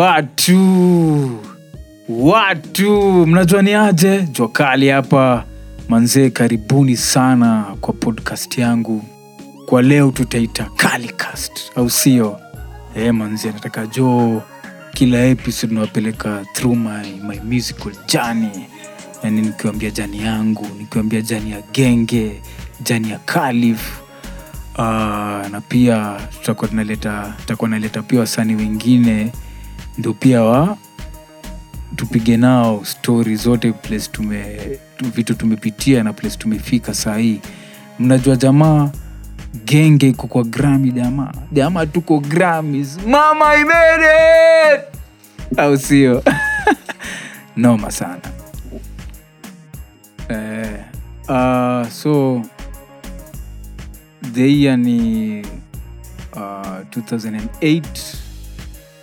watu. Watu. Mnajua ni aje? Jua kali hapa. Manzee karibuni sana kwa podcast yangu. Kwa leo tutaita kalicast au sio? E, manzee nataka jo kila episode nawapeleka through my, my musical journey. Yani nikiwambia jani yangu nikiwambia jani ya genge jani ya kalif uh, na pia tutakuwa tunaleta tutakuwa naleta pia wasanii wengine ndio pia wa tupige nao stori zote place tume vitu tumepitia na place tumefika sahii mnajua jamaa genge iko kwa grami jamaa. Jamaa tuko gramis mama imede au sio? Noma sana. Eh, uh, so the year ni uh, 2008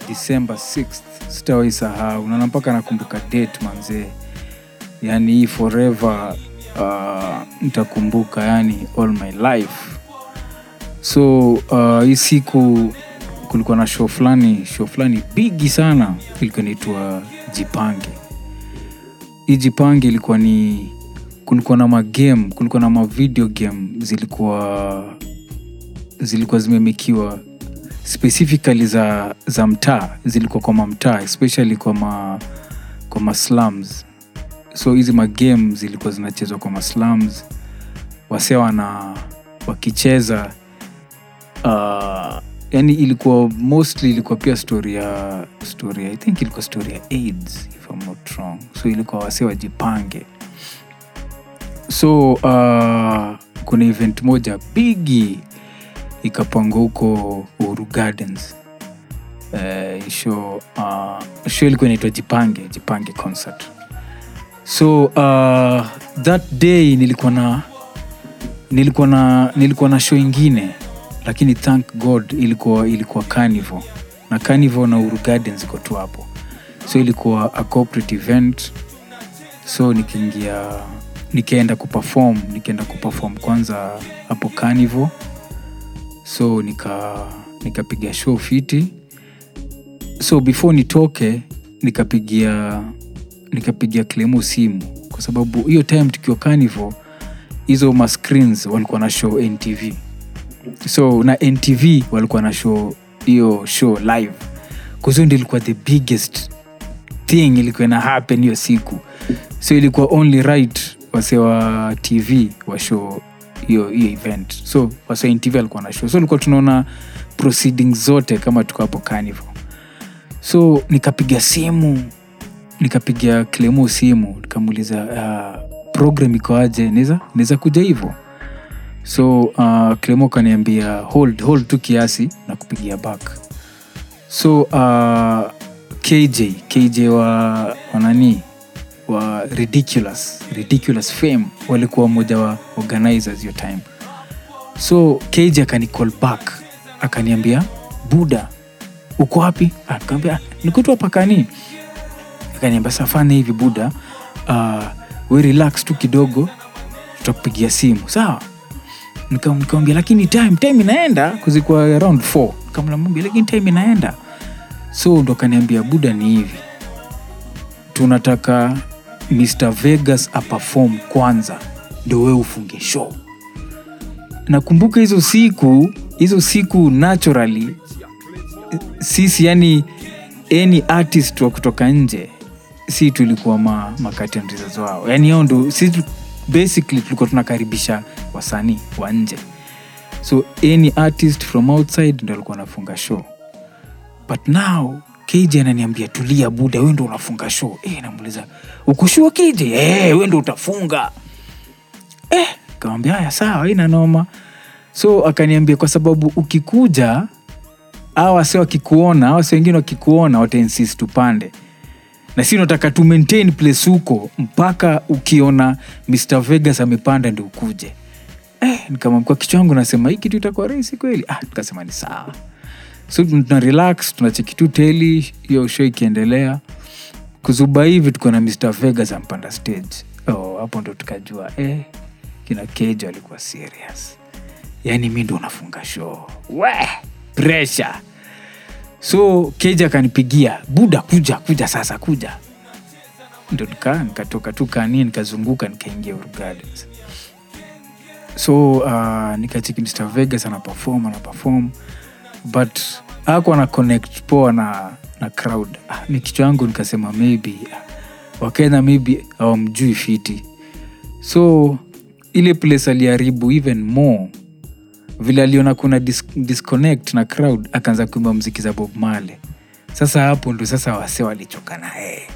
december 6th sitawai sahau. Nana mpaka nakumbuka date manzee yani hii forever uh, nitakumbuka yani all my life. So uh, hii siku kulikuwa na show fulani show fulani bigi sana ilikuwa inaitwa jipange. Hii jipange ilikuwa ni kulikuwa na magame kulikuwa na mavideo game zilikuwa zilikuwa zimemekiwa specifically za, za mtaa zilikuwa kwa mamtaa especially kwa ma, kwa maslums so hizi magame zilikuwa zinachezwa kwa maslums wase wana wakicheza uh, yani ilikuwa mostly ilikuwa pia story ya story i think ilikuwa story ya aids if I'm not wrong. So ilikuwa wase wajipange. So uh, kuna event moja bigi ikapangwa huko uhuru gardens. Uh, show, uh, show ilikuwa inaitwa jipange jipange concert. So uh, that day nilikuwa na nilikuwa na nilikuwa na show ingine lakini thank god ilikuwa ilikuwa carnival. Na carnival na uhuru gardens iko tu hapo. So ilikuwa a corporate event. So nikiingia nikaenda kuperform nikaenda kuperform kwanza hapo carnival so nika nikapiga show fiti. So before nitoke nikapigia nikapigia clemo simu. Kwa sababu hiyo time tukiwa carnival hizo mascreens walikuwa na show ntv so na ntv walikuwa na show hiyo show live. Kuzio ndi ilikuwa the biggest thing ilikuwa ina happen hiyo siku. So ilikuwa only right wase wa tv wa show hiyo hiyo event. So wase alikuwa na show. So likuwa tunaona proceedings zote kama tuko hapo carnival so nikapiga simu nikapiga clemo simu nikamuuliza uh, program ikoaje naweza kuja hivo? So uh, clemo kaniambia hold, hold tu kiasi na kupigia back. So uh, kj kj wa wanani wa ridiculous ridiculous fame walikuwa mmoja wa organizers hiyo time. So kj akani call back akaniambia buda uko wapi? Akaambia nikamwambia hapa kani. Akaniambia safani hivi buda uh, we relax tu kidogo tutakupigia simu. Sawa. Nikamwambia lakini time time inaenda. Kuzikuwa around 4 kamlamwambia lakini time inaenda. So ndo akaniambia buda ni hivi. Tunataka mr vegas aperform kwanza ndo wee ufunge show. Nakumbuka hizo siku hizo siku naturally sisi yani any artist wa kutoka nje si tulikuwa ma, makatenrizas wao yani ao ndo si basically tulikuwa tunakaribisha wasanii wa nje. So any artist from outside ndo alikuwa anafunga show. But now kj ananiambia tulia buda wewe ndio unafunga show. Eh, namuuliza ukushua kj Eh, wewe ndio utafunga. Eh, kamwambia haya sawa ina noma. So akaniambia kwa sababu ukikuja awa wase wakikuona wase wengine wakikuona watainsist tupande. Na si unataka tu maintain place huko mpaka ukiona mr vegas amepanda ndio ukuje. Eh, nikamwambia kwa kichwa changu nasema hii kitu itakuwa rahisi kweli. Ah, nikasema ni sawa so tuna relax tunacheki tu teli hiyo show ikiendelea. Kuzuba hivi tuko na mr vegas ampanda stage. Oh, ndo tukajua eh, kina kejo alikuwa serious. Yaani mi ndo unafunga show. We pressure. So keja akanipigia buda kuja kuja sasa kuja. Ndo nika nikatoka tu kani nikazunguka nikaingia Gardens. So uh, nikacheki Mr Vegas ana perform but ako ana connect poa na, na crowd. Ah, mi kichwa yangu nikasema maybe ah, wakenya maybe awamjui fiti. So ile place aliharibu even more. Vile aliona kuna dis disconnect na crowd akaanza kuimba mziki za bob male sasa hapo ndo sasa wase walichoka na yeye.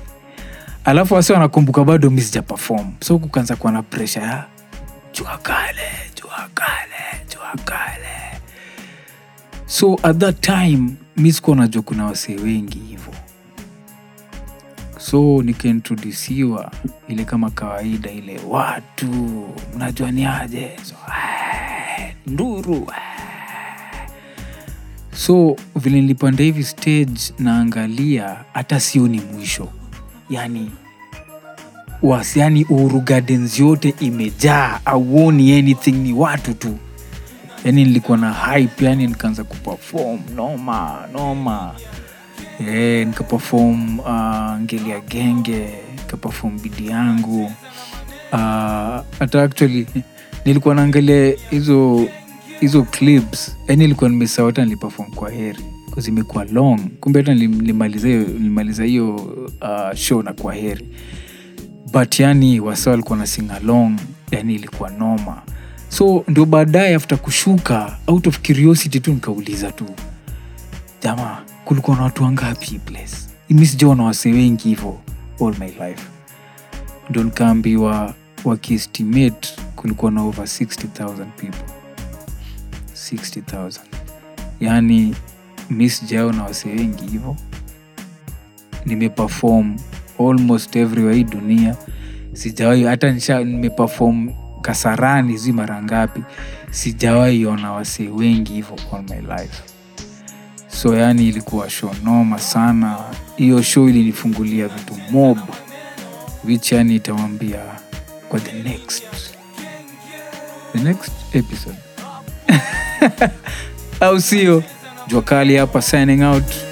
Alafu wase wanakumbuka bado mi sija perform so kukaanza kuwa na presha ya jua kale jua so at that time mi sikuwa najua kuna wasee wengi hivo. So nikaintrodusiwa ile kama kawaida ile watu mnajua ni aje? So, "Eh, nduru eh." so vile nilipanda hivi stage naangalia hata sio ni mwisho. Yani wasiani Uhuru Gardens yote imejaa auoni anything ni watu tu yani nilikuwa na hype yani nikaanza kuperform. Noma noma. E, nikaperform uh, ngeli ya genge nikaperform bidi yangu. Uh, hata actually nilikuwa naangalia hizo hizo clips. Yani ilikuwa nimesaa hata niliperform kwa heri. Kwa zimekuwa long. Kumbe hata nilim- nilimaliza hiyo uh, show na kwa heri. But yani wasa walikuwa na singalong yani ilikuwa noma so ndio baadaye after kushuka out of curiosity tu nikauliza tu jamaa kulikuwa na watu wangapi place? Mi sijaona wase wengi hivo all my life. Ndo nikaambiwa wakiestimate kulikuwa na over 60000 people. 60000 yaani mi sijaona wasee wengi hivo nimeperform almost everywhere hii dunia. Sijawahi hata nisha nimeperform kasarani zi mara ngapi sijawahi ona wasee wengi hivo all my life. So yani ilikuwa show noma sana. Hiyo show ilinifungulia vitu mob which yani itawambia kwa the next the next episode. Au sio? Jua kali hapa signing out